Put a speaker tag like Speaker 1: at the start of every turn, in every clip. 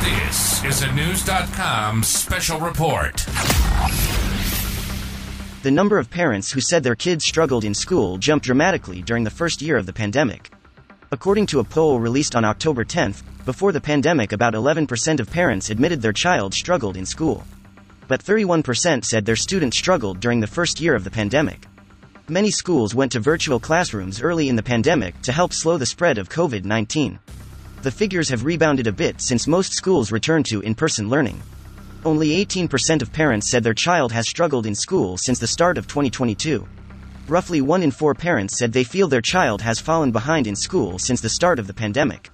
Speaker 1: This is a Knewz.com special report.
Speaker 2: The number of parents who said their kids struggled in school jumped dramatically during the first year of the pandemic. According to a poll released on October 10th, before the pandemic, about 11% of parents admitted their child struggled in school. But 31% said their student struggled during the first year of the pandemic. Many schools went to virtual classrooms early in the pandemic to help slow the spread of COVID 19 the figures have rebounded a bit since most schools returned to in person learning. Only 18% of parents said their child has struggled in school since the start of 2022. Roughly 1 in 4 parents said they feel their child has fallen behind in school since the start of the pandemic.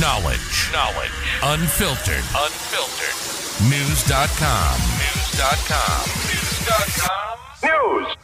Speaker 1: Knowledge. Knowledge. Unfiltered. Unfiltered. Knewz.com. Knewz.com. Knewz.com. News.